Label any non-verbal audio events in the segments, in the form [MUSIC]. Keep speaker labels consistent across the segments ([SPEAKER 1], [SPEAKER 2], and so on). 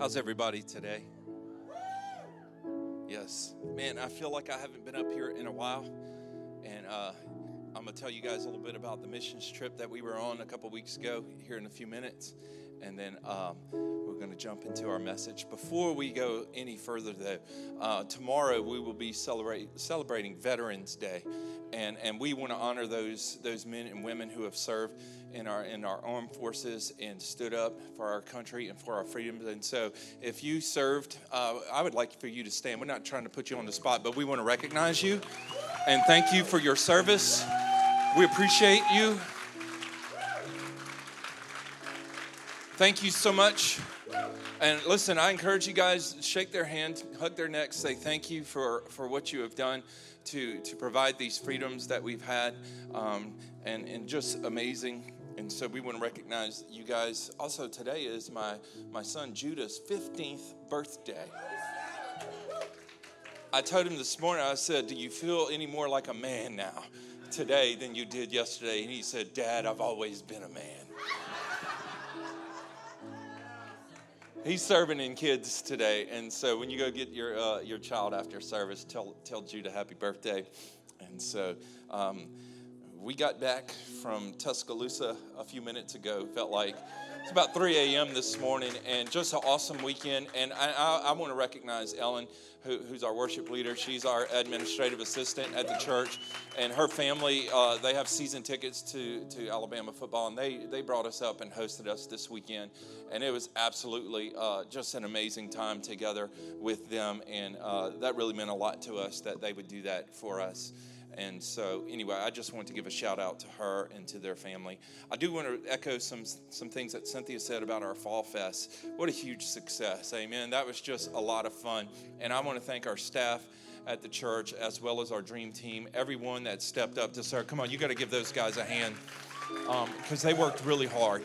[SPEAKER 1] How's everybody today? Yes. Man, I feel like I haven't been up here in a while. And uh, I'm going to tell you guys a little bit about the missions trip that we were on a couple weeks ago here in a few minutes. And then um, going to jump into our message. Before we go any further, though, uh, tomorrow we will be celebrate, celebrating Veterans Day. And, and we want to honor those, those men and women who have served in our in our armed forces and stood up for our country and for our freedoms. And so, if you served, uh, I would like for you to stand. We're not trying to put you on the spot, but we want to recognize you and thank you for your service. We appreciate you. Thank you so much. And listen, I encourage you guys to shake their hand, hug their necks, say thank you for, for what you have done to, to provide these freedoms that we've had, um, and, and just amazing. And so we want to recognize you guys. Also, today is my, my son Judah's 15th birthday. I told him this morning, I said, Do you feel any more like a man now today than you did yesterday? And he said, Dad, I've always been a man. He's serving in kids today, and so when you go get your uh, your child after service, tell tell Judah happy birthday. And so um, we got back from Tuscaloosa a few minutes ago. Felt like it's about 3 a.m. this morning, and just an awesome weekend. And I, I, I want to recognize Ellen, who, who's our worship leader. She's our administrative assistant at the church, and her family. Uh, they have season tickets to to Alabama football, and they they brought us up and hosted us this weekend, and it was absolutely uh, just an amazing time together with them, and uh, that really meant a lot to us that they would do that for us. And so, anyway, I just want to give a shout out to her and to their family. I do want to echo some some things that Cynthia said about our Fall Fest. What a huge success. Amen. That was just a lot of fun. And I want to thank our staff at the church as well as our dream team, everyone that stepped up to serve. Come on, you got to give those guys a hand because um, they worked really hard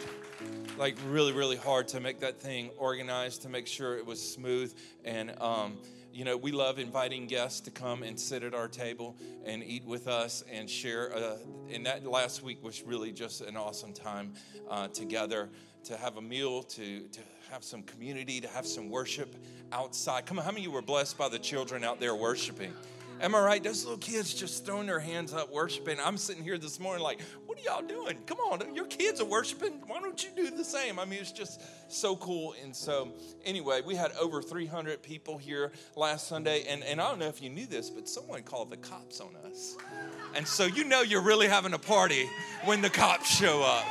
[SPEAKER 1] like really really hard to make that thing organized to make sure it was smooth and um, you know, we love inviting guests to come and sit at our table and eat with us and share. Uh, and that last week was really just an awesome time uh, together to have a meal, to, to have some community, to have some worship outside. Come on, how many of you were blessed by the children out there worshiping? Am I right? Those little kids just throwing their hands up worshiping. I'm sitting here this morning like, what are y'all doing? Come on, your kids are worshiping. Why don't you do the same? I mean, it's just so cool. And so, anyway, we had over 300 people here last Sunday. And, and I don't know if you knew this, but someone called the cops on us. And so, you know, you're really having a party when the cops show up.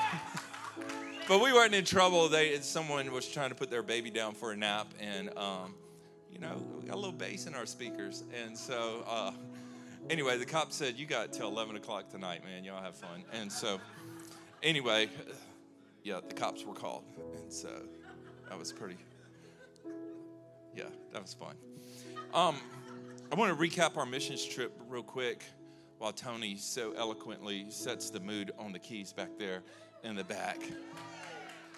[SPEAKER 1] [LAUGHS] but we weren't in trouble. They, someone was trying to put their baby down for a nap. And, um, you know, we got a little bass in our speakers. And so, uh, anyway, the cop said, You got till 11 o'clock tonight, man. Y'all have fun. And so, anyway, yeah, the cops were called. And so, that was pretty, yeah, that was fun. Um, I want to recap our missions trip real quick while Tony so eloquently sets the mood on the keys back there in the back.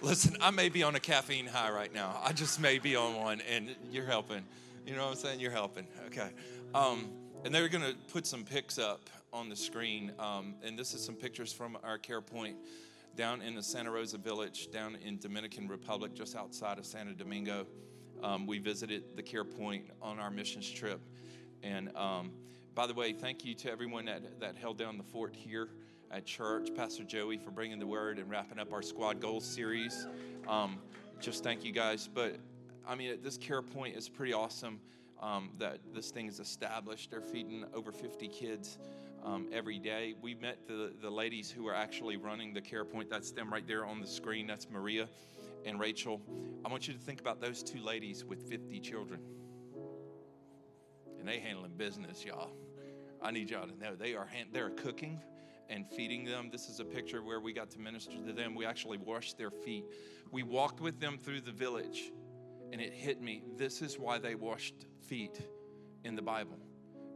[SPEAKER 1] Listen, I may be on a caffeine high right now. I just may be on one, and you're helping. You know what I'm saying? You're helping. Okay. Um, and they're going to put some pics up on the screen. Um, and this is some pictures from our care point down in the Santa Rosa Village, down in Dominican Republic, just outside of Santo Domingo. Um, we visited the care point on our missions trip. And um, by the way, thank you to everyone that, that held down the fort here at church, Pastor Joey, for bringing the word and wrapping up our Squad Goals series. Um, just thank you guys. But I mean, this care point is pretty awesome um, that this thing is established. They're feeding over 50 kids um, every day. We met the, the ladies who are actually running the care point. That's them right there on the screen. That's Maria and Rachel. I want you to think about those two ladies with 50 children. And they handling business, y'all. I need y'all to know they are hand, they're cooking and feeding them. This is a picture where we got to minister to them. We actually washed their feet. We walked with them through the village, and it hit me. This is why they washed feet in the Bible.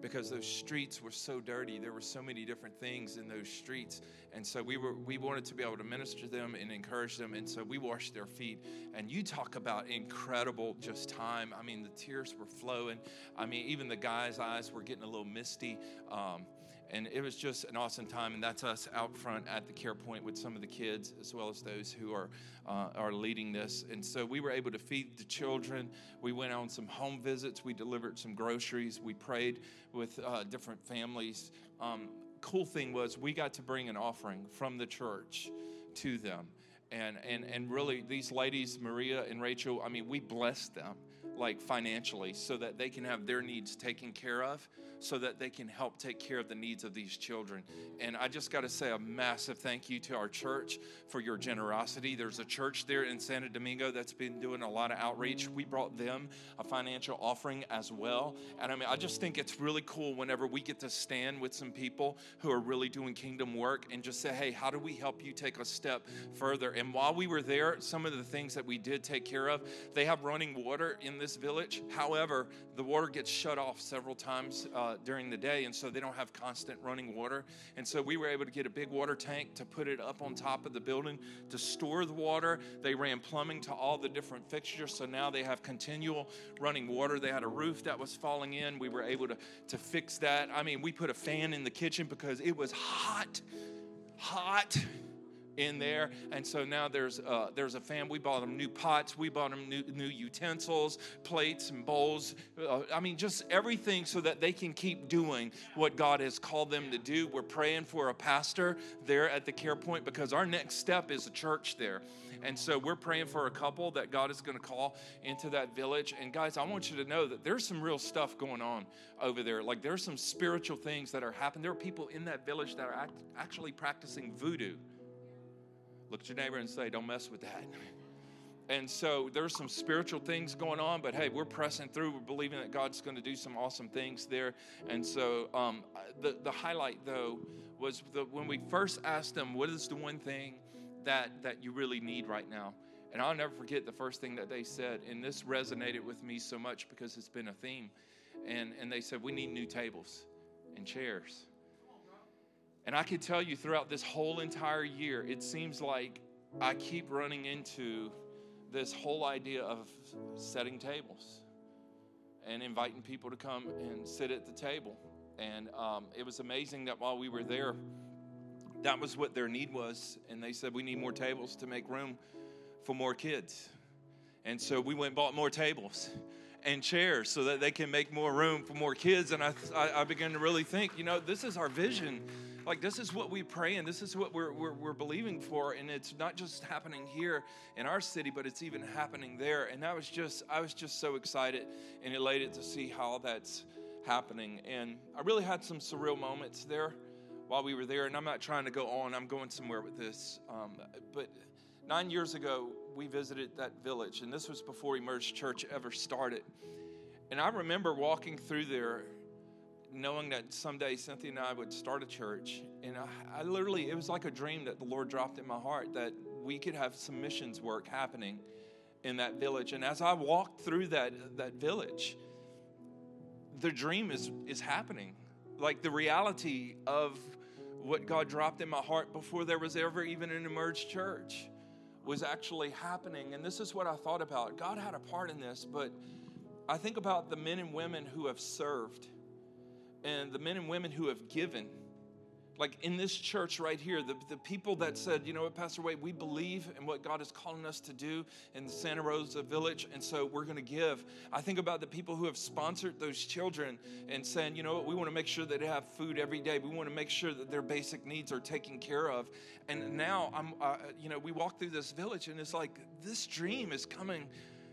[SPEAKER 1] Because those streets were so dirty, there were so many different things in those streets, and so we were we wanted to be able to minister to them and encourage them, and so we washed their feet. And you talk about incredible just time. I mean, the tears were flowing. I mean, even the guy's eyes were getting a little misty. Um, and it was just an awesome time. And that's us out front at the care point with some of the kids, as well as those who are uh, are leading this. And so we were able to feed the children. We went on some home visits. We delivered some groceries. We prayed with uh, different families. Um, cool thing was we got to bring an offering from the church to them. And, and, and really, these ladies, Maria and Rachel, I mean, we blessed them like financially so that they can have their needs taken care of so that they can help take care of the needs of these children. And I just got to say a massive thank you to our church for your generosity. There's a church there in Santo Domingo that's been doing a lot of outreach. We brought them a financial offering as well. And I mean, I just think it's really cool whenever we get to stand with some people who are really doing kingdom work and just say, hey, how do we help you take a step further? And while we were there, some of the things that we did take care of, they have running water in this village. However, the water gets shut off several times. Uh, during the day, and so they don't have constant running water. And so we were able to get a big water tank to put it up on top of the building to store the water. They ran plumbing to all the different fixtures, so now they have continual running water. They had a roof that was falling in. We were able to, to fix that. I mean, we put a fan in the kitchen because it was hot, hot in there. And so now there's uh, there's a fan. We bought them new pots. We bought them new, new utensils, plates and bowls. Uh, I mean, just everything so that they can keep doing what God has called them to do. We're praying for a pastor there at the care point because our next step is a church there. And so we're praying for a couple that God is going to call into that village. And guys, I want you to know that there's some real stuff going on over there. Like there's some spiritual things that are happening. There are people in that village that are act- actually practicing voodoo. Look at your neighbor and say, Don't mess with that. And so there's some spiritual things going on, but hey, we're pressing through. We're believing that God's going to do some awesome things there. And so um, the, the highlight, though, was the, when we first asked them, What is the one thing that, that you really need right now? And I'll never forget the first thing that they said. And this resonated with me so much because it's been a theme. And, and they said, We need new tables and chairs. And I can tell you throughout this whole entire year, it seems like I keep running into this whole idea of setting tables and inviting people to come and sit at the table. And um, it was amazing that while we were there, that was what their need was. And they said, We need more tables to make room for more kids. And so we went and bought more tables and chairs so that they can make more room for more kids. And I, I, I began to really think, you know, this is our vision like this is what we pray and this is what we're, we're, we're believing for. And it's not just happening here in our city but it's even happening there. And that was just i was just so excited and elated to see how that's happening. And i really had some surreal moments there while we were there. And i'm not trying to go on. I'm going somewhere with this. Um, but nine years ago we visited that village. And this was before emerge church ever started. And i remember walking through there knowing that someday Cynthia and I would start a church. And I, I, literally, it was like a dream that the Lord dropped in my heart that we could have some missions work happening in that village. And as I walked through that, that village, the dream is, is happening. Like the reality of what God dropped in my heart before there was ever even an emerged church was actually happening. And this is what I thought about. God had a part in this, but I think about the men and women who have served and the men and women who have given. Like in this church right here, the, the people that said, you know what, Pastor Wade, we believe in what God is calling us to do in Santa Rosa village, and so we're going to give. I think about the people who have sponsored those children and saying, you know what, we want to make sure that they have food every day. We want to make sure that their basic needs are taken care of. And now I'm, uh, you know, we walk through this village, and it's like this dream is coming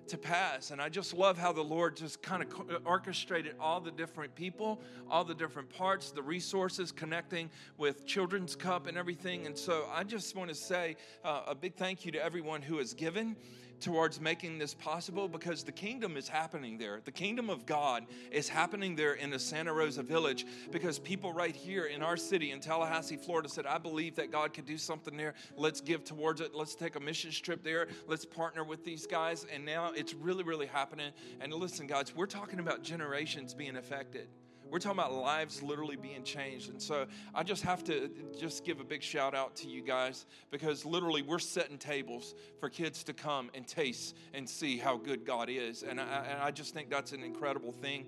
[SPEAKER 1] to pass. And I just love how the Lord just kind of orchestrated all the different people, all the different parts, the resources connecting with Children's Cup and everything. And so I just want to say uh, a big thank you to everyone who has given towards making this possible because the kingdom is happening there. The kingdom of God is happening there in the Santa Rosa village because people right here in our city in Tallahassee, Florida said, I believe that God could do something there. Let's give towards it. Let's take a missions trip there. Let's partner with these guys. And now it's really, really happening. And listen, guys, we're talking about generations being affected. We're talking about lives literally being changed. And so I just have to just give a big shout out to you guys because literally we're setting tables for kids to come and taste and see how good God is. And I, and I just think that's an incredible thing.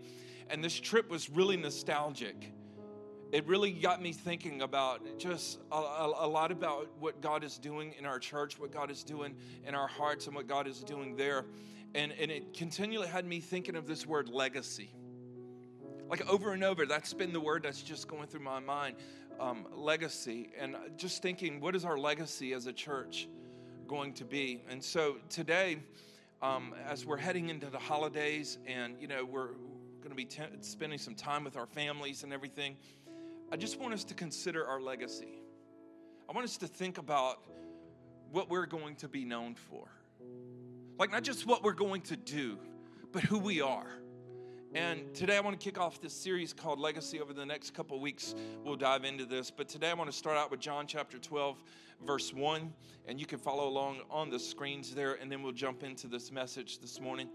[SPEAKER 1] And this trip was really nostalgic it really got me thinking about just a, a, a, lot about what God is doing in our church, what God is doing in our hearts, and what God is doing there. And, and it continually had me thinking of this word legacy. Like over and over, that's been the word that's just going through my mind um, legacy. And just thinking, what is our legacy as a church going to be? And so today, um, as we're heading into the holidays and, you know, we're going to be t- spending some time with our families and everything, I just want us to consider our legacy. I want us to think about what we're going to be known for. Like, not just what we're going to do, but who we are. And today I want to kick off this series called Legacy. Over the next couple weeks, we'll dive into this. But today I want to start out with John chapter 12, verse 1. And you can follow along on the screens there, and then we'll jump into this message this morning.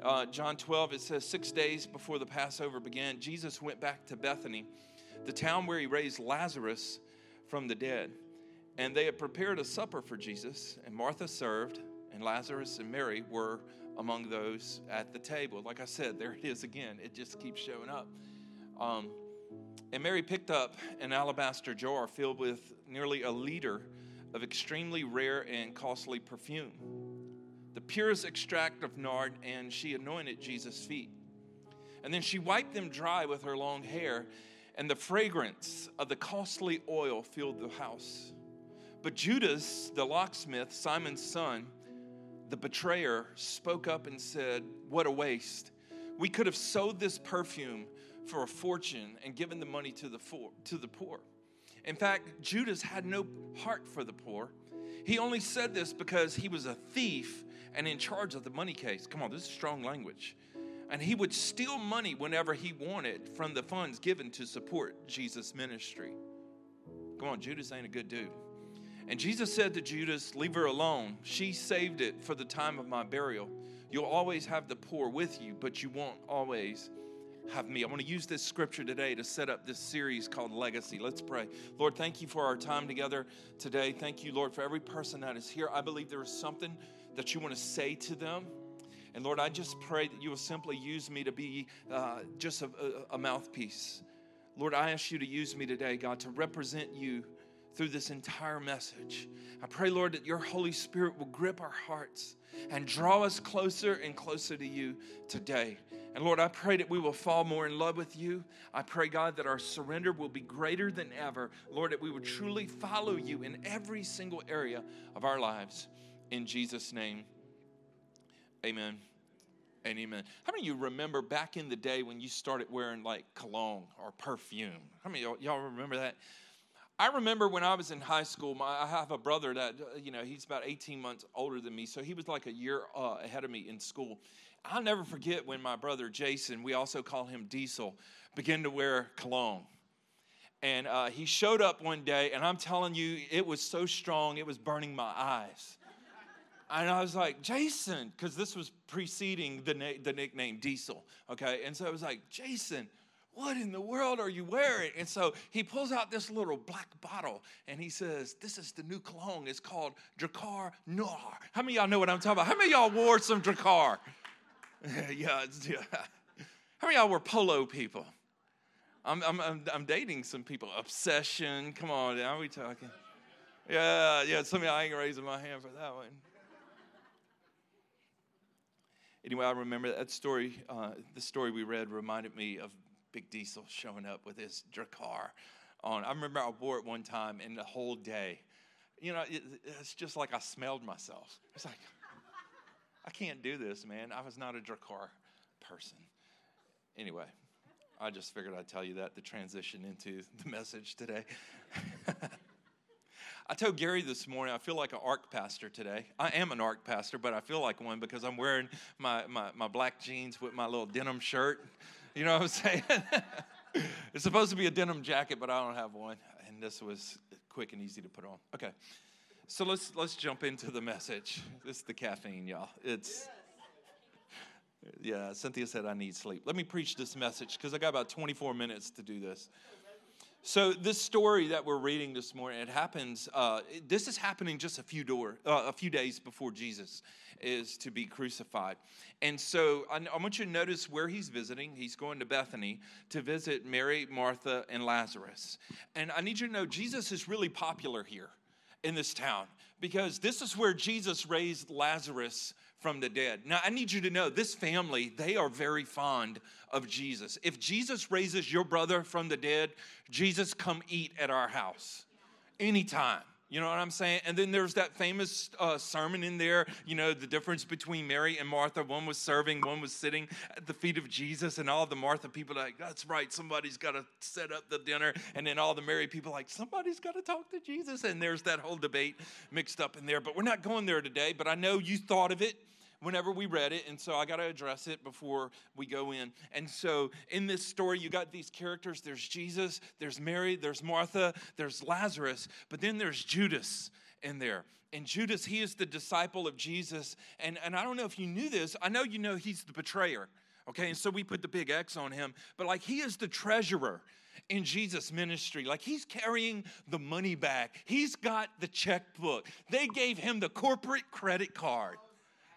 [SPEAKER 1] Uh, John 12, it says, Six days before the Passover began, Jesus went back to Bethany, the town where he raised Lazarus from the dead. And they had prepared a supper for Jesus, and Martha served, and Lazarus and Mary were among those at the table. Like I said, there it is again. It just keeps showing up. Um, and Mary picked up an alabaster jar filled with nearly a liter of extremely rare and costly perfume, the purest extract of nard, and she anointed Jesus' feet. And then she wiped them dry with her long hair, and the fragrance of the costly oil filled the house. But Judas, the locksmith, Simon's son, the betrayer spoke up and said, What a waste. We could have sold this perfume for a fortune and given the money to the, for, to the poor. In fact, Judas had no heart for the poor. He only said this because he was a thief and in charge of the money case. Come on, this is strong language. And he would steal money whenever he wanted from the funds given to support Jesus' ministry. Come on, Judas ain't a good dude. And Jesus said to Judas, Leave her alone. She saved it for the time of my burial. You'll always have the poor with you, but you won't always have me. I want to use this scripture today to set up this series called Legacy. Let's pray. Lord, thank you for our time together today. Thank you, Lord, for every person that is here. I believe there is something that you want to say to them. And Lord, I just pray that you will simply use me to be uh, just a, a mouthpiece. Lord, I ask you to use me today, God, to represent you through this entire message. I pray, Lord, that your Holy Spirit will grip our hearts and draw us closer and closer to you today. And Lord, I pray that we will fall more in love with you. I pray, God, that our surrender will be greater than ever. Lord, that we would truly follow you in every single area of our lives. In Jesus' name, amen and amen. How many of you remember back in the day when you started wearing like cologne or perfume? How many y'all, y'all remember that? I remember when I was in high school, my, I have a brother that, uh, you know, he's about 18 months older than me. So he was like a year uh, ahead of me in school. I'll never forget when my brother Jason, we also call him Diesel, began to wear cologne. And uh, he showed up one day, and I'm telling you, it was so strong, it was burning my eyes. And I was like, Jason, because this was preceding the, na- the nickname Diesel, okay? And so I was like, Jason, what in the world are you wearing? And so he pulls out this little black bottle and he says, This is the new cologne. It's called Drakkar Noir. How many y'all know what I'm talking about? How many y'all wore some Drakkar? [LAUGHS] yeah, yeah. How many y'all were polo people? I'm, I'm, I'm, I'm, dating some people. Obsession. Come on, are we talking? Yeah, yeah. Some of y'all ain't raising my hand for that one. Anyway, I remember that story. Uh, the story we read reminded me of Big Diesel showing up with his Drakkar on. I remember I wore it one time and the whole day, you know, it, it's just like I smelled myself. It's like, I can't do this, man. I was not a Drakkar person. Anyway, I just figured I'd tell you that to transition into the message today. [LAUGHS] I told Gary this morning I feel like an ARC pastor today. I am an ARC pastor, but I feel like one because I'm wearing my, my, my black jeans with my little denim shirt. You know what I'm saying? [LAUGHS] it's supposed to be a denim jacket, but I don't have one. And this was quick and easy to put on. Okay. So let's let's jump into the message. This is the caffeine, y'all. It's yeah, Cynthia said I need sleep. Let me preach this message because I got about 24 minutes to do this. So this story that we're reading this morning, it happens. Uh, this is happening just a few door, uh, a few days before Jesus is to be crucified, and so I, I, want you to notice where he's visiting. He's going to Bethany to visit Mary, Martha, and Lazarus. And I need you to know Jesus is really popular here in this town because this is where Jesus raised Lazarus from the dead. Now, I need you to know this family, they are very fond of Jesus. If Jesus raises your brother from the dead, Jesus, come eat at our house anytime. You know what I'm saying? And then there's that famous uh, sermon in there, you know, the difference between Mary and Martha. One was serving, one was sitting at the feet of Jesus, and all the Martha people like, that's right, somebody's got to set up the dinner. And then all the Mary people like, somebody's got to talk to Jesus. And there's that whole debate mixed up in there. But we're not going there today, but I know you thought of it whenever we read it, and so I got to address it before we go in. And so in this story, you got these characters there's Jesus, there's Mary, there's Martha, there's Lazarus, but then there's Judas in there. And Judas, he is the disciple of Jesus. And, and I don't know if you knew this, I know you know he's the betrayer. Okay, and so we put the big X on him, but like he is the treasurer in Jesus' ministry. Like he's carrying the money back, he's got the checkbook. They gave him the corporate credit card.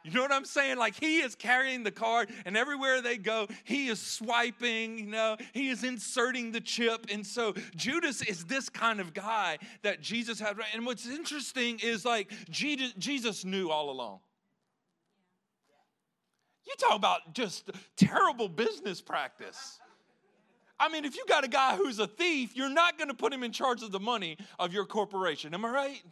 [SPEAKER 1] You know what I'm saying? Like he is carrying the card, and everywhere they go, he is swiping, you know, he is inserting the chip. And so Judas is this kind of guy that Jesus had. And what's interesting is like Jesus knew all along. You talk about just terrible business practice. I mean, if you got a guy who's a thief, you're not going to put him in charge of the money of your corporation. Am I right?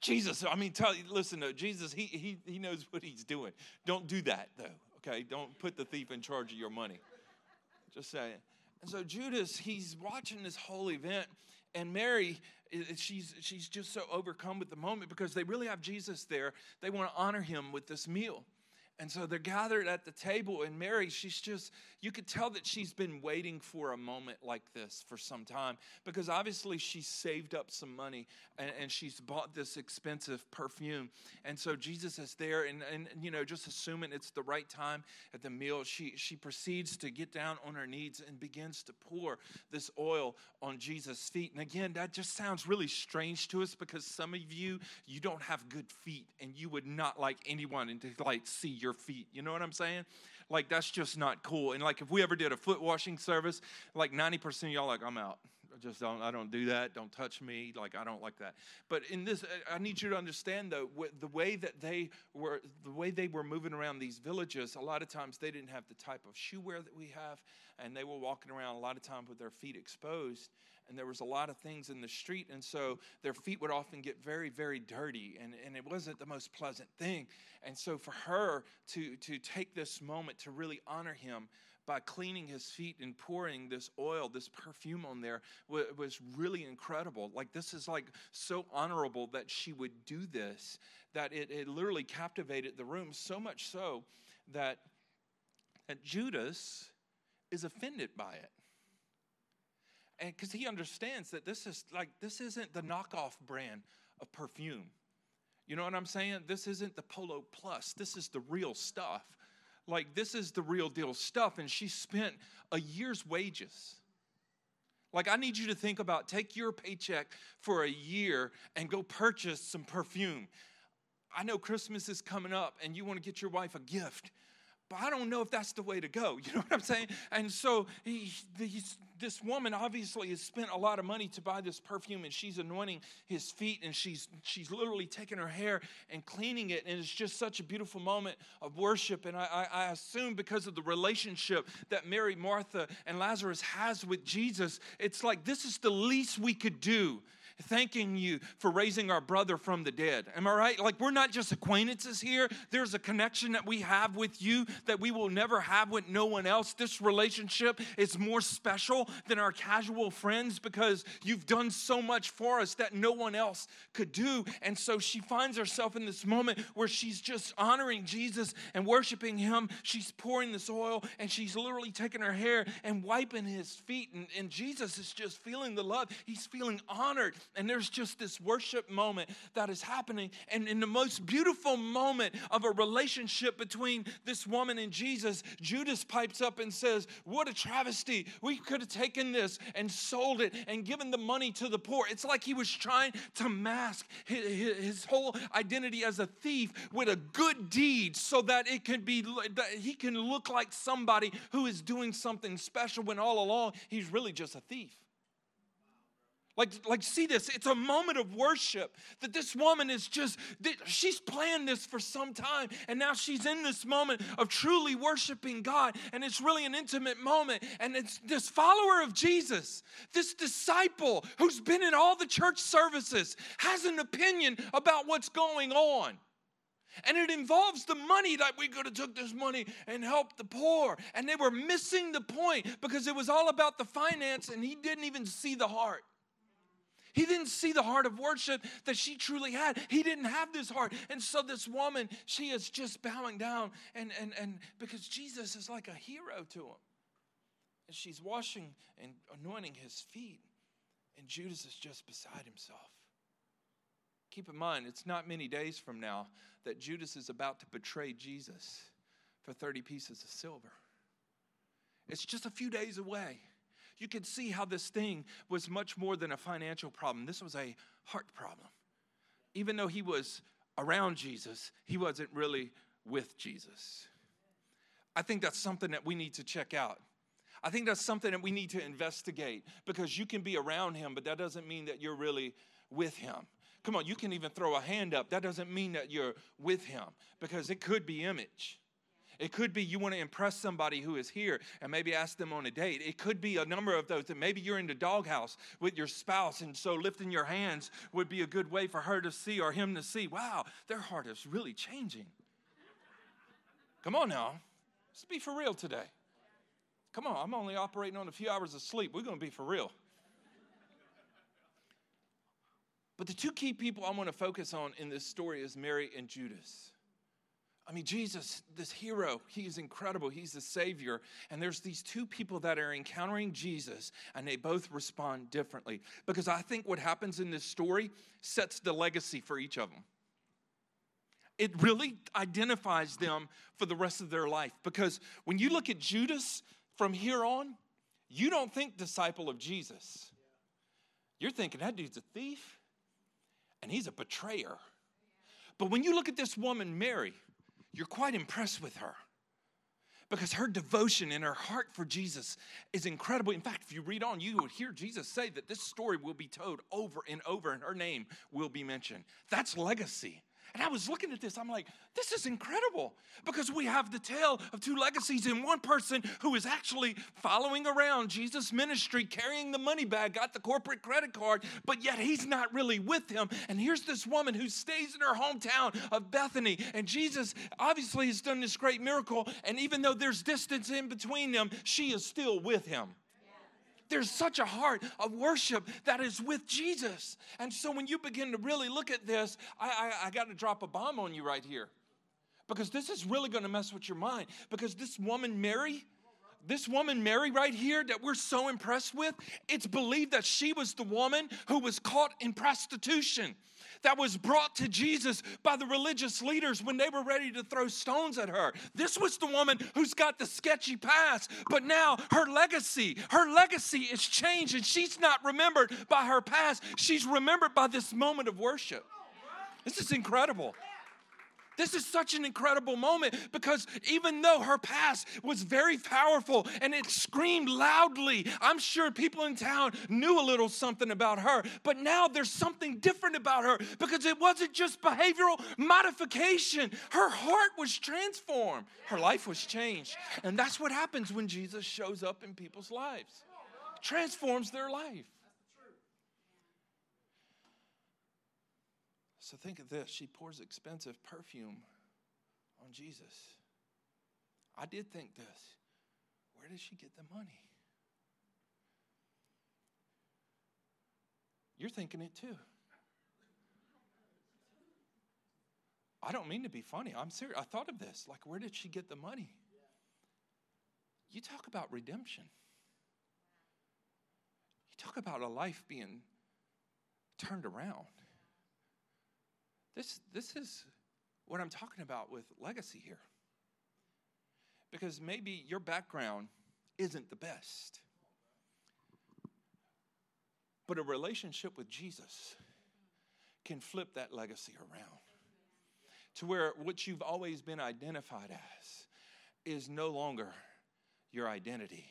[SPEAKER 1] Jesus, I mean, tell listen, to Jesus, he, he, he knows what he's doing. Don't do that, though, okay? Don't put the thief in charge of your money. Just saying. And so Judas, he's watching this whole event, and Mary, she's, she's just so overcome with the moment because they really have Jesus there. They want to honor him with this meal. And so they're gathered at the table, and Mary, she's just, you could tell that she's been waiting for a moment like this for some time because obviously she saved up some money and, and she's bought this expensive perfume. And so Jesus is there, and, and, you know, just assuming it's the right time at the meal, she, she proceeds to get down on her knees and begins to pour this oil on Jesus' feet. And again, that just sounds really strange to us because some of you, you don't have good feet and you would not like anyone to like see your your feet. You know what I'm saying? Like, that's just not cool. And like, if we ever did a foot washing service, like 90% of y'all, like, I'm out. Just don't, I don't do that. Don't touch me. Like, I don't like that. But in this, I need you to understand though, the way that they were, the way they were moving around these villages, a lot of times they didn't have the type of shoe wear that we have. And they were walking around a lot of times with their feet exposed and there was a lot of things in the street and so their feet would often get very very dirty and, and it wasn't the most pleasant thing and so for her to to take this moment to really honor him by cleaning his feet and pouring this oil this perfume on there was really incredible. Like this is like so honorable that she would do this that it, it literally captivated the room so much so that, that judas is offended by it. And because he understands that this is like this isn't the knockoff brand of perfume. You know what i'm saying? This isn't the polo plus. This is the real stuff like this is the real deal stuff and she spent a year's wages. Like i need you to think about take your paycheck for a year and go purchase some perfume. I know christmas is coming up and you want to get your wife a gift but I don't know if that's the way to go. [LAUGHS] You know what I'm saying? And so he, this woman obviously has spent a lot of money to buy this perfume, and she's anointing his feet, and she's she's literally taking her hair and cleaning it, and it's just such a beautiful moment of worship. And I, I, I assume because of the relationship that Mary, Martha, and Lazarus has with Jesus, it's like this is the least we could do thanking you for raising our brother from the dead. Am I right? Like, we're not just acquaintances here. There's a connection that we have with you that we will never have with no one else. This relationship is more special than our casual friends because you've done so much for us that no one else could do. And so she finds herself in this moment where she's just honoring Jesus and worshiping him. She's pouring this oil and she's literally taking her hair and wiping his feet. And, and Jesus is just feeling the love. He's feeling honored and there's just this worship moment that is happening. And in the most beautiful moment of a relationship between this woman and Jesus, Judas pipes up and says, What a travesty. We could have taken this and sold it and given the money to the poor. It's like he was trying to mask his, whole identity as a thief with a good deed so that it can be that he can look like somebody who is doing something special when all along he's really just a thief. Like, like, see this. It's a moment of worship that this woman is just, she's planned this for some time. And now she's in this moment of truly worshiping God. And it's really an intimate moment. And it's this follower of Jesus, this disciple who's been in all the church services, has an opinion about what's going on. And it involves the money that we could have took this money and helped the poor. And they were missing the point because it was all about the finance and he didn't even see the heart. He didn't see the heart of worship that she truly had. He didn't have this heart. And so this woman, she is just bowing down and and and because Jesus is like a hero to him. And she's washing and anointing his feet. And Judas is just beside himself. Keep in mind, it's not many days from now that Judas is about to betray Jesus for 30 pieces of silver. It's just a few days away you can see how this thing was much more than a financial problem. This was a heart problem. Even though he was around Jesus, he wasn't really with Jesus. I think that's something that we need to check out. I think that's something that we need to investigate because you can be around him, but that doesn't mean that you're really with him. Come on, you can even throw a hand up. That doesn't mean that you're with him because it could be image. It could be you want to impress somebody who is here and maybe ask them on a date. It could be a number of those that maybe you're in the doghouse with your spouse, and so lifting your hands would be a good way for her to see or him to see, wow, their heart is really changing. Come on now. Let's be for real today. Come on, I'm only operating on a few hours of sleep. We're going to be for real. But the two key people I want to focus on in this story is Mary and Judas. I mean, Jesus, this hero, he is incredible. He's the Savior. And there's these two people that are encountering Jesus, and they both respond differently. Because I think what happens in this story sets the legacy for each of them. It really identifies them for the rest of their life. Because when you look at Judas from here on, you don't think disciple of Jesus. You're thinking that dude's a thief and he's a betrayer. But when you look at this woman, Mary, you're quite impressed with her because her devotion and her heart for Jesus is incredible. In fact, if you read on, you would hear Jesus say that this story will be told over and over and her name will be mentioned. That's legacy. And I was looking at this, I'm like, this is incredible because we have the tale of two legacies in one person who is actually following around Jesus' ministry, carrying the money bag, got the corporate credit card, but yet he's not really with him. And here's this woman who stays in her hometown of Bethany, and Jesus obviously has done this great miracle. And even though there's distance in between them, she is still with him there's such a heart of worship that is with Jesus. And so when you begin to really look at this, I, I, I got to drop a bomb on you right here. Because this is really going to mess with your mind. Because this woman, Mary, this woman, Mary, right here, that we're so impressed with, it's believed that she was the woman who was caught in prostitution that was brought to Jesus by the religious leaders when they were ready to throw stones at her. This was the woman who's got the sketchy past, but now her legacy, her legacy is changed and she's not remembered by her past. She's remembered by this moment of worship. This is incredible. This is such an incredible moment because even though her past was very powerful and it screamed loudly, I'm sure people in town knew a little something about her. But now there's something different about her because it wasn't just behavioral modification. Her heart was transformed, her life was changed. And that's what happens when Jesus shows up in people's lives, transforms their life. So think of this she pours expensive perfume on Jesus. I did think this where did she get the money? You're thinking it too. I don't mean to be funny. I'm serious. I thought of this. Like, where did she get the money? You talk about redemption. You talk about a life being turned around. This, this is what I'm talking about with legacy here. Because maybe your background isn't the best, but a relationship with Jesus can flip that legacy around to where what you've always been identified as is no longer your identity.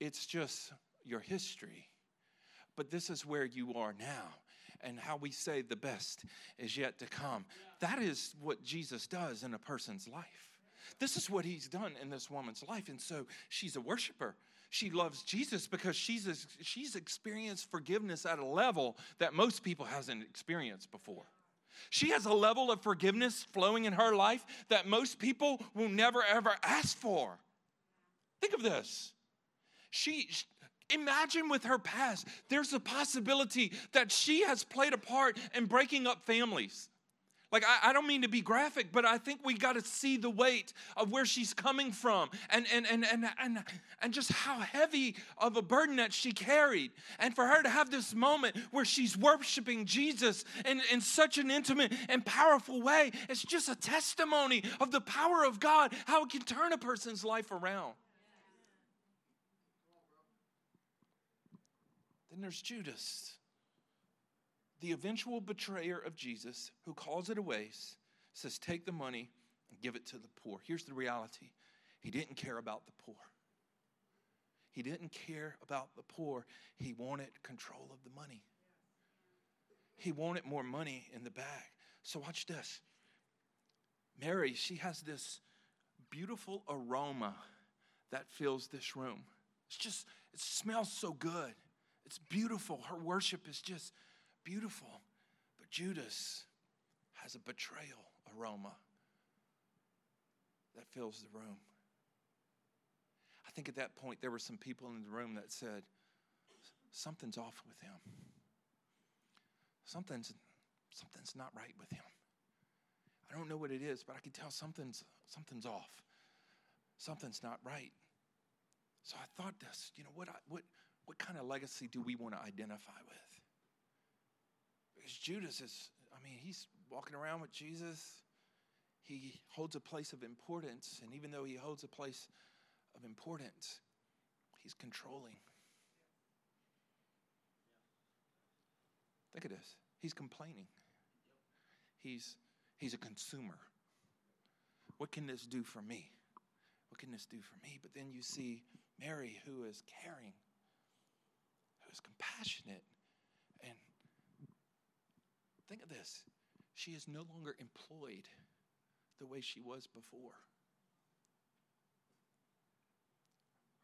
[SPEAKER 1] It's just your history. But this is where you are now. And how we say the best is yet to come. That is what Jesus does in a person's life. This is what he's done in this woman's life. And so she's a worshiper. She loves Jesus because she's, she's experienced forgiveness at a level that most people hasn't experienced before. She has a level of forgiveness flowing in her life that most people will never ever ask for. Think of this. She imagine with her past, there's a possibility that she has played a part in breaking up families. Like, I, I, don't mean to be graphic, but I think we got to see the weight of where she's coming from and, and, and, and, and, and just how heavy of a burden that she carried. And for her to have this moment where she's worshiping Jesus in, in such an intimate and powerful way, it's just a testimony of the power of God, how it can turn a person's life around. Then there's Judas the eventual betrayer of Jesus, who calls it a waste, says, Take the money and give it to the poor. Here's the reality He didn't care about the poor. He didn't care about the poor. He wanted control of the money. He wanted more money in the bag. So, watch this. Mary, she has this beautiful aroma that fills this room. It's just, it smells so good. It's beautiful. Her worship is just beautiful. But Judas has a betrayal aroma that fills the room. I think at that point there were some people in the room that said, Something's off with him. Something's, something's not right with him. I don't know what it is, but I can tell something's, something's off. Something's not right. So I thought this, you know, what, I, what, what kind of legacy do we want to identify with? Because Judas is, I mean, he's walking around with Jesus. He holds a place of importance. And even though he holds a place of importance, he's controlling. Think of this. He's complaining. He's, he's a consumer. What can this do for me? What can this do for me? But then you see Mary, who is caring, is compassionate, and Think of this she is no longer employed the way she was before.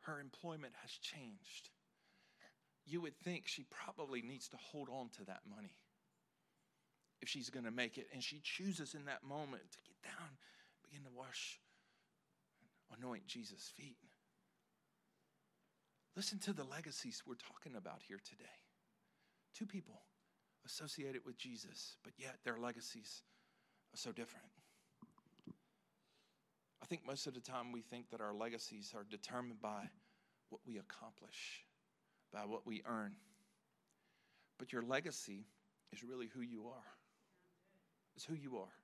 [SPEAKER 1] Her employment has changed. You would think she probably needs to hold on to that money if she's going to make it. And she chooses in that moment to get down, begin to wash, anoint Jesus' feet. Listen to the legacies we're talking about here today. Two people associated with Jesus, but yet their legacies are so different. I think most of the time we think that our legacies are determined by what we accomplish, by what we earn. But your legacy is really who you are. It's who you are.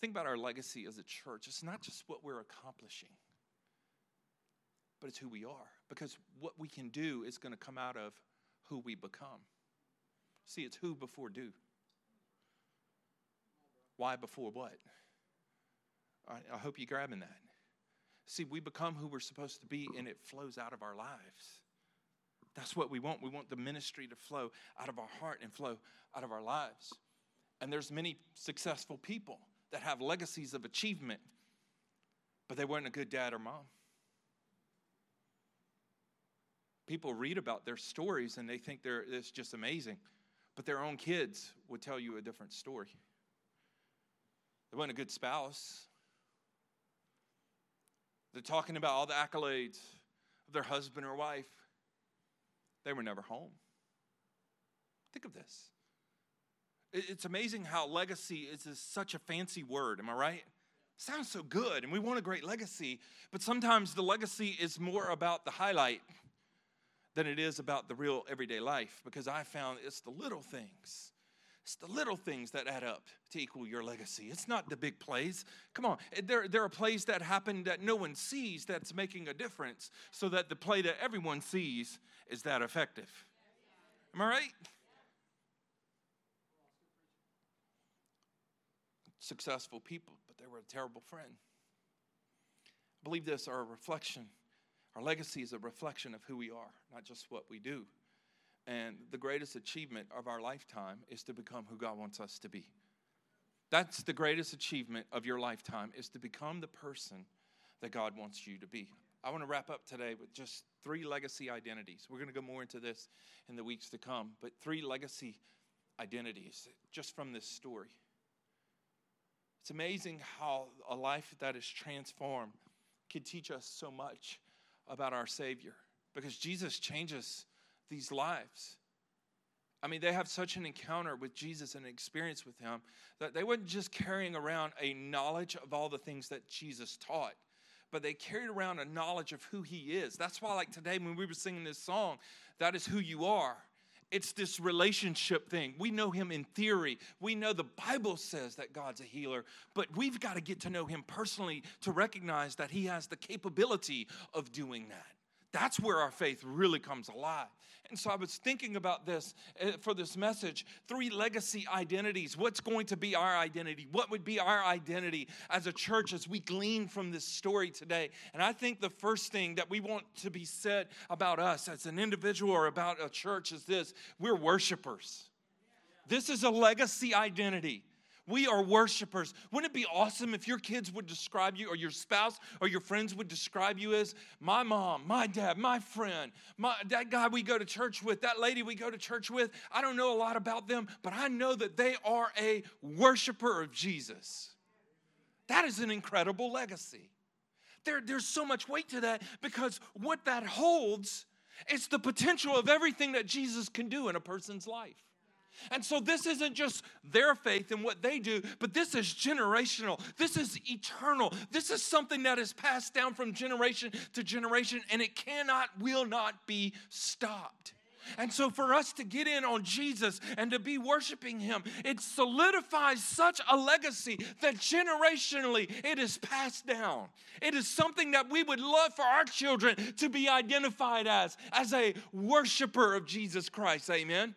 [SPEAKER 1] Think about our legacy as a church. It's not just what we're accomplishing, but it's who we are. Because what we can do is going to come out of who we become. See, it's who before do. Why before what? I, hope you're grabbing that. See, we become who we're supposed to be, and it flows out of our lives. That's what we want. We want the ministry to flow out of our heart and flow out of our lives. And there's many successful people that have legacies of achievement, but they weren't a good dad or mom. People read about their stories and they think they're it's just amazing. But their own kids would tell you a different story. They weren't a good spouse. They're talking about all the accolades of their husband or wife. They were never home. Think of this. It's amazing how legacy is such a fancy word, am I right? Sounds so good, and we want a great legacy, but sometimes the legacy is more about the highlight than it is about the real everyday life because I found it's the little things. It's the little things that add up to equal your legacy. It's not the big plays. Come on, eh, there, there are plays that happen that no one sees that's making a difference so that the play that everyone sees is that effective. Am I right? Successful people, but they were a terrible friend. I believe this are a reflection our legacy is a reflection of who we are, not just what we do. And the greatest achievement of our lifetime is to become who God wants us to be. That's the greatest achievement of your lifetime is to become the person that God wants you to be. I want to wrap up today with just three legacy identities. We're going to go more into this in the weeks to come, but three legacy identities just from this story. It's amazing how a life that is transformed can teach us so much about our Savior because Jesus changes these lives. I mean, they have such an encounter with Jesus and an experience with Him that they weren't just carrying around a knowledge of all the things that Jesus taught, but they carried around a knowledge of who He is. That's why, like today, when we were singing this song, that is who you are. It's this relationship thing. We know him in theory. We know the Bible says that God's a healer, but we've got to get to know him personally to recognize that he has the capability of doing that. That's where our faith really comes alive. And so I was thinking about this uh, for this message three legacy identities. What's going to be our identity? What would be our identity as a church as we glean from this story today? And I think the first thing that we want to be said about us as an individual or about a church is this we're worshipers. This is a legacy identity. We are worshipers. Wouldn't it be awesome if your kids would describe you, or your spouse, or your friends would describe you as my mom, my dad, my friend, my, that guy we go to church with, that lady we go to church with? I don't know a lot about them, but I know that they are a worshiper of Jesus. That is an incredible legacy. There, there's so much weight to that because what that holds is the potential of everything that Jesus can do in a person's life. And so this isn't just their faith and what they do, but this is generational. This is eternal. This is something that is passed down from generation to generation, and it cannot, will not be stopped. And so, for us to get in on Jesus and to be worshiping Him, it solidifies such a legacy that generationally it is passed down. It is something that we would love for our children to be identified as, as a worshiper of Jesus Christ. Amen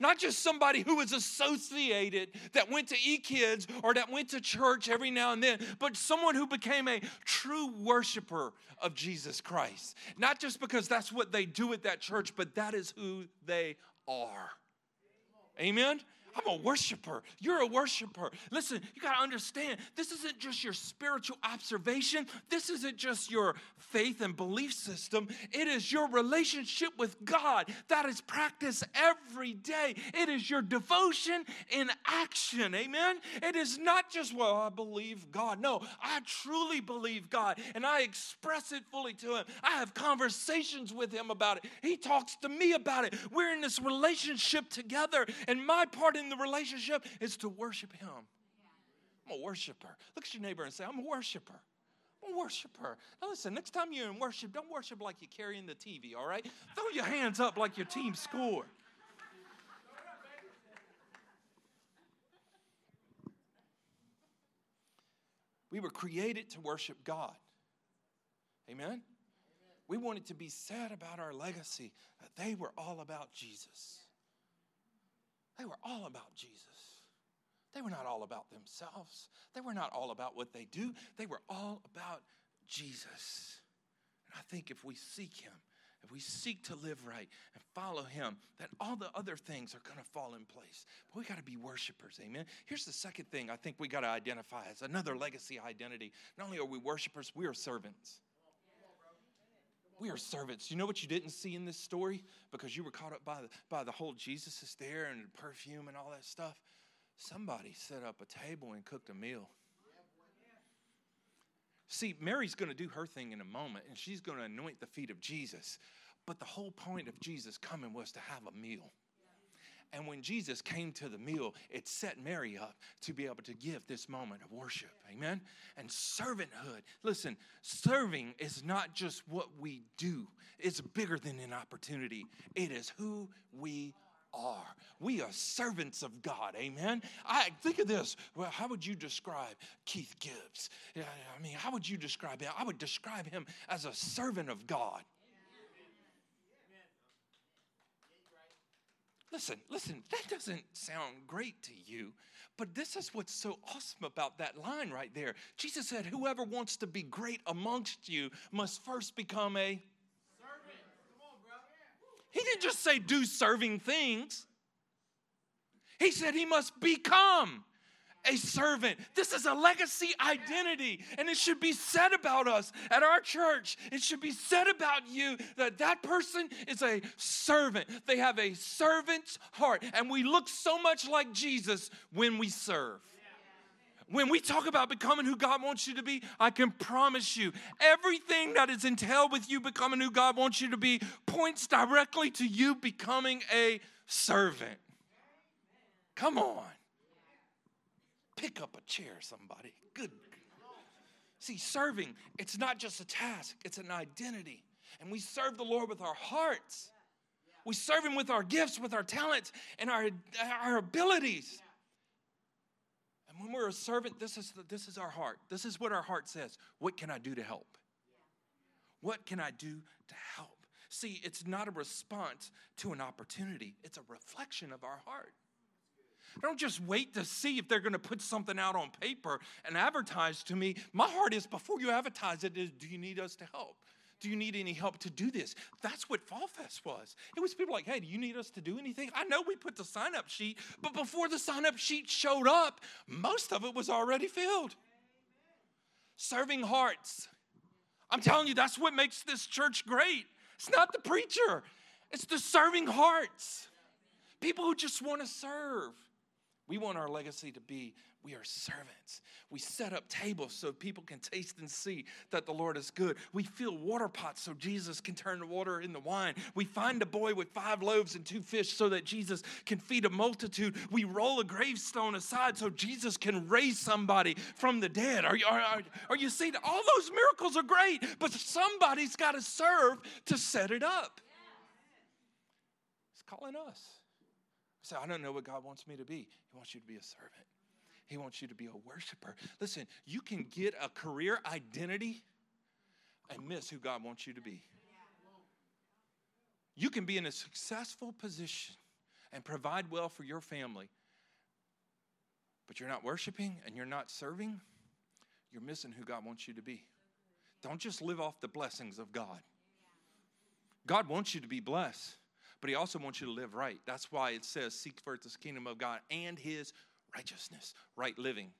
[SPEAKER 1] not just somebody who was associated that went to e-kids or that went to church every now and then, but someone who became a true worshiper of Jesus Christ. Not just because that's what they do at that church, but that is who they are. Amen. I'm a worshiper. You're a worshiper. Listen, you got to understand this isn't just your spiritual observation, this isn't just your faith and belief system. It is your relationship with God that is practiced every day. It is your devotion in action. Amen. It is not just, well, I believe God. No, I truly believe God and I express it fully to Him. I have conversations with Him about it. He talks to me about it. We're in this relationship together, and my part in the relationship is to worship Him. I'm a worshiper. Look at your neighbor and say, I'm a worshiper. I'm a worshiper. Now listen, next time you're in worship, don't worship like you're carrying the TV, all right? Throw your hands up like your team scored. We were created to worship God. Amen? We wanted to be said about our legacy that they were all about Jesus. They were all about Jesus. They were not all about themselves. They were not all about what they do. They were all about Jesus. And I think if we seek Him, if we seek to live right and follow Him, then all the other things are going to fall in place. But we got to be worshipers, amen? Here's the second thing I think we got to identify as another legacy identity. Not only are we worshipers, we are servants. We are servants. You know what you didn't see in this story? Because you were caught up by the, by the whole Jesus is there and perfume and all that stuff. Somebody set up a table and cooked a meal. See, Mary's going to do her thing in a moment and she's going to anoint the feet of Jesus. But the whole point of Jesus coming was to have a meal. And when Jesus came to the meal, it set Mary up to be able to give this moment of worship. Amen? And servanthood. Listen, serving is not just what we do, it's bigger than an opportunity. It is who we are. We are servants of God. Amen. I think of this. Well, how would you describe Keith Gibbs? I mean, how would you describe him? I would describe him as a servant of God. Listen, listen, that doesn't sound great to you, but this is what's so awesome about that line right there. Jesus said, Whoever wants to be great amongst you must first become a servant. Come on, he didn't just say do serving things, he said he must become a servant. This is a legacy identity, and it should be said about us at our church. It should be said about you that that person is a servant. They have a servant's heart, and we look so much like Jesus when we serve. When we talk about becoming who God wants you to be, I can promise you everything that is entailed with you becoming who God wants you to be points directly to you becoming a servant. Come on. Pick up a chair, somebody. Good. See, serving, it's not just a task, it's an identity. And we serve the Lord with our hearts. We serve Him with our gifts, with our talents, and our, our abilities. And when we're a servant, this is, the, this is our heart. This is what our heart says. What can I do to help? What can I do to help? See, it's not a response to an opportunity, it's a reflection of our heart. Don't just wait to see if they're going to put something out on paper and advertise to me. My heart is before you advertise it, is do you need us to help? Do you need any help to do this? That's what Fall Fest was. It was people like, hey, do you need us to do anything? I know we put the sign up sheet, but before the sign up sheet showed up, most of it was already filled. Serving hearts. I'm telling you, that's what makes this church great. It's not the preacher, it's the serving hearts. People who just want to serve. We want our legacy to be we are servants. We set up tables so people can taste and see that the Lord is good. We fill water pots so Jesus can turn the water into wine. We find a boy with five loaves and two fish so that Jesus can feed a multitude. We roll a gravestone aside so Jesus can raise somebody from the dead. Are you, are, are, are you seeing? All those miracles are great, but somebody's got to serve to set it up. He's calling us. Say, I don't know what God wants me to be. He wants you to be a servant. He wants you to be a worshiper. Listen, you can get a career identity and miss who God wants you to be. You can be in a successful position and provide well for your family, but you're not worshiping and you're not serving, you're missing who God wants you to be. Don't just live off the blessings of God. God wants you to be blessed but he also wants you to live right. That's why it says, Seek first the kingdom of God and his righteousness, right living.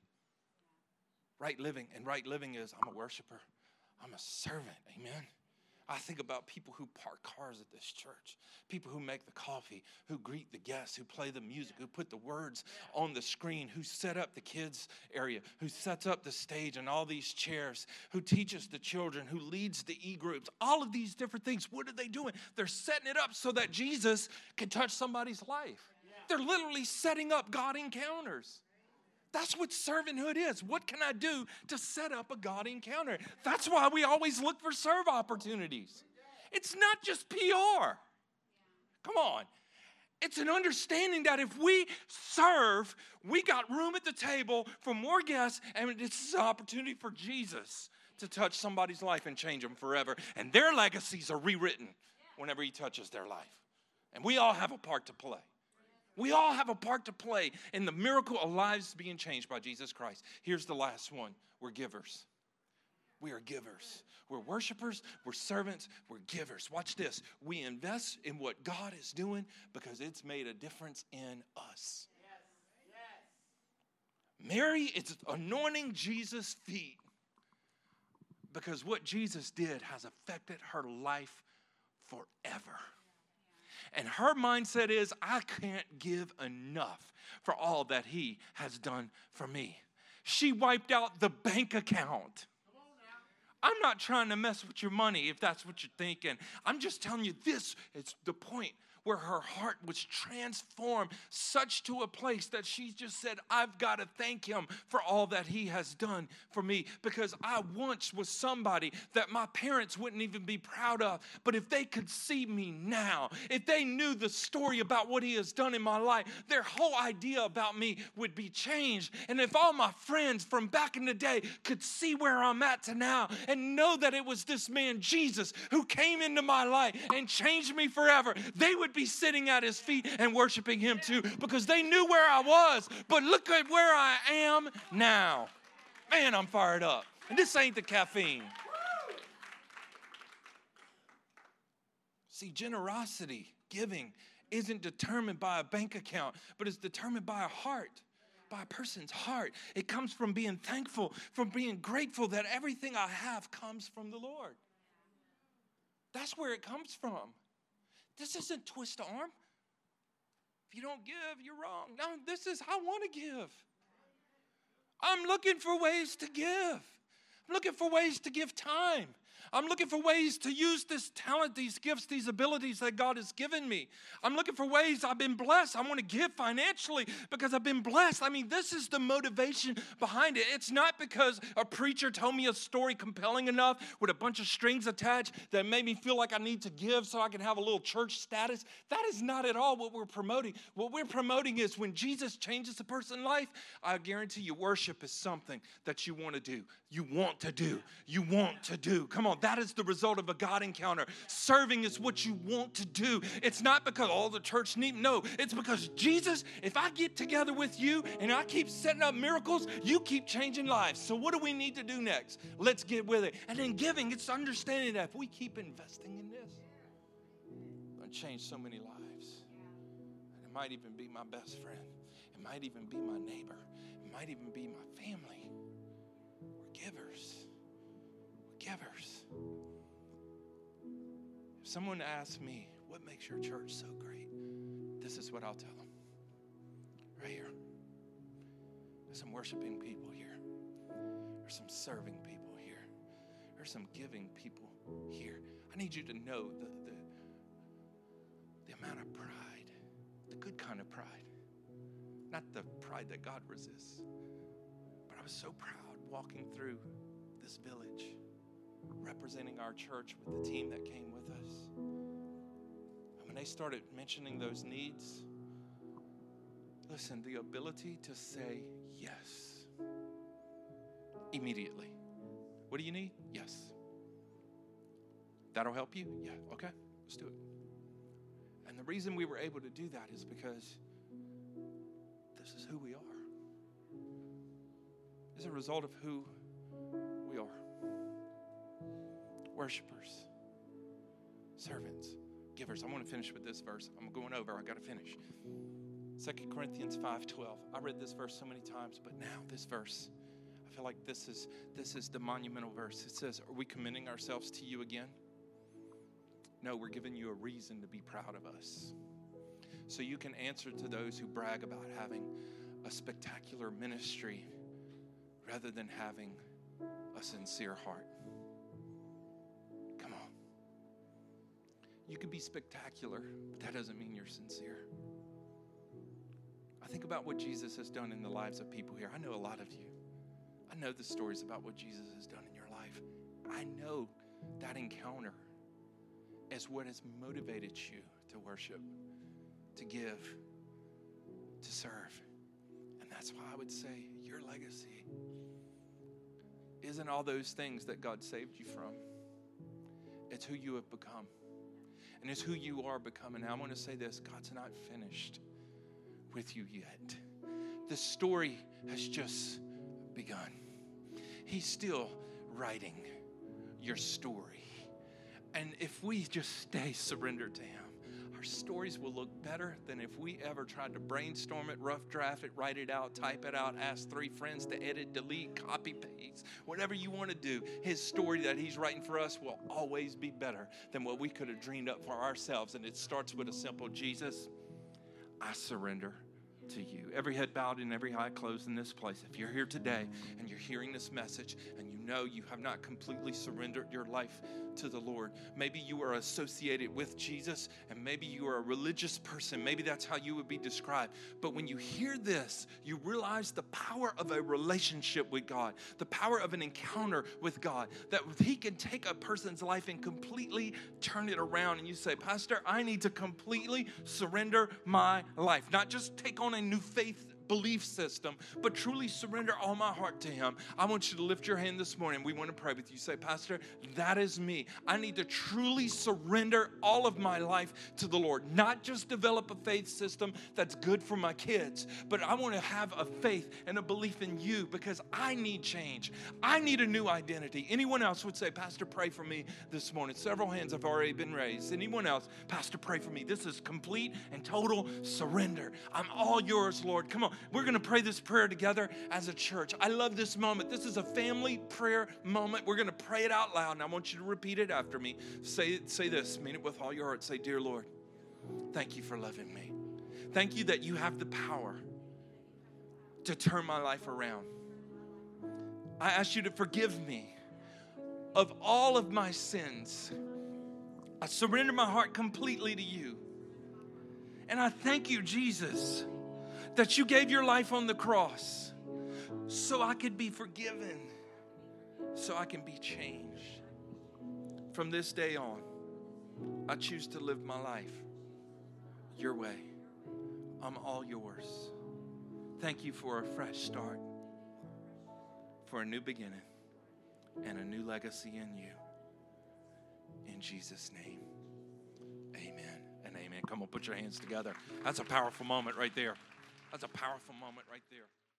[SPEAKER 1] Right living. And right living is I'm a worshiper, I'm a servant. Amen. I think about people who park cars at this church, people who make the coffee, who greet the guests, who play the music, who put the words on the screen, who set up the kids' area, who sets up the stage and all these chairs, who teaches the children, who leads the e groups, all of these different things. What are they doing? They're setting it up so that Jesus can touch somebody's life. They're literally setting up God encounters. That's what servanthood is. What can I do to set up a God encounter? That's why we always look for serve opportunities. It's not just PR. Come on. It's an understanding that if we serve, we got room at the table for more guests, and it's an opportunity for Jesus to touch somebody's life and change them forever. And their legacies are rewritten whenever He touches their life. And we all have a part to play. We all have a part to play in the miracle of lives being changed by Jesus Christ. Here's the last one we're givers. We are givers. We're worshipers, we're servants, we're givers. Watch this. We invest in what God is doing because it's made a difference in us. Yes. Yes. Mary is anointing Jesus' feet because what Jesus did has affected her life forever. And her mindset is, I can't give enough for all that he has done for me. She wiped out the bank account. I'm not trying to mess with your money if that's what you're thinking. I'm just telling you this is the point. Where her heart was transformed such to a place that she just said, I've got to thank him for all that he has done for me because I once was somebody that my parents wouldn't even be proud of. But if they could see me now, if they knew the story about what he has done in my life, their whole idea about me would be changed. And if all my friends from back in the day could see where I'm at to now and know that it was this man, Jesus, who came into my life and changed me forever, they would be sitting at his feet and worshiping him too because they knew where I was. But look at where I am now. Man, I'm fired up. And this ain't the caffeine. See, generosity, giving, isn't determined by a bank account, but it's determined by a heart, by a person's heart. It comes from being thankful, from being grateful that everything I have comes from the Lord. That's where it comes from. This isn't twist arm. If you don't give, you're wrong. No, this is, I want to give. I'm looking for ways to give. I'm looking for ways to give time. I'm looking for ways to use this talent, these gifts, these abilities that God has given me. I'm looking for ways I've been blessed. I want to give financially because I've been blessed. I mean, this is the motivation behind it. It's not because a preacher told me a story compelling enough with a bunch of strings attached that made me feel like I need to give so I can have a little church status. That is not at all what we're promoting. What we're promoting is when Jesus changes a person's life, I guarantee you, worship is something that you want to do. You want to do. You want to do. Come on, that is the result of a God encounter. Serving is what you want to do. It's not because all the church need, no, it's because Jesus, if I get together with you and I keep setting up miracles, you keep changing lives. So what do we need to do next? Let's get with it. And then giving, it's understanding that if we keep investing in this, it'll change so many lives. And it might even be my best friend. It might even be my neighbor. It might even be my family. We're givers. Givers. If someone asks me, what makes your church so great? This is what I'll tell them. Right here. There's some worshiping people here. There's some serving people here. There's some giving people here. I need you to know the, the, the amount of pride, the good kind of pride. Not the pride that God resists. But I was so proud walking through this village representing our church with the team that came with us. And when they started mentioning those needs, listen, the ability to say yes immediately. What do you need? Yes. That'll help you? Yeah, okay, let's do it. And the reason we were able to do that is because this is who we are. It's a result of who we are worshipers, servants, givers. I want to finish with this verse. I'm going over. I got to finish. 2 Corinthians 5:12. I read this verse so many times, but now this verse, I feel like this is this is the monumental verse. It says, "Are we commending ourselves to you again?" No, we're giving you a reason to be proud of us. So you can answer to those who brag about having a spectacular ministry rather than having a sincere heart. You can be spectacular, but that doesn't mean you're sincere. I think about what Jesus has done in the lives of people here. I know a lot of you. I know the stories about what Jesus has done in your life. I know that encounter is what has motivated you to worship, to give, to serve. And that's why I would say your legacy isn't all those things that God saved you from, it's who you have become and it's who you are becoming. Now, I want to say this God's not finished with you yet. The story has just begun. He's still writing your story. And if we just stay surrendered to Him, our stories will look better than if we ever tried to brainstorm it, rough draft it, write it out, type it out, ask three friends to edit, delete, copy, paste, whatever you want to do. His story that he's writing for us will always be better than what we could have dreamed up for ourselves. And it starts with a simple Jesus, I surrender to you. Every head bowed and every eye closed in this place. If you're here today and you're hearing this message and you know you have not completely surrendered your life to the Lord, maybe you are associated with Jesus and maybe you are a religious person. Maybe that's how you would be described. But when you hear this, you realize the power of a relationship with God, the power of an encounter with God, that He can take a person's life and completely turn it around. And you say, Pastor, I need to completely surrender my life, not just take on a new faith belief system, but truly surrender all my heart to Him. I want you to lift your hand this morning. We want to pray with you. Say, Pastor, that is me. I need to truly surrender all of my life to the Lord, not just develop a faith system that's good for my kids, but I want to have a faith and a belief in you because I need change. I need a new identity. Anyone else would say, Pastor, pray for me this morning. Several hands have already been raised. Anyone else, Pastor, pray for me. This is complete and total surrender. I'm all yours, Lord. Come on. We're going to pray this prayer together as a church. I love this moment. This is a family prayer moment. We're going to pray it out loud, and I want you to repeat it after me. Say, say this, mean it with all your heart. Say, Dear Lord, thank you for loving me. Thank you that you have the power to turn my life around. I ask you to forgive me of all of my sins. I surrender my heart completely to you. And I thank you, Jesus that you gave your life on the cross so I could be forgiven, so I can be changed. From this day on, I choose to live my life your way. I'm all yours. Thank you for a fresh start, for a new beginning, and a new legacy in you. In Jesus' name, amen and amen. Come on, put your hands together. That's a powerful moment right there. That's a powerful moment right there.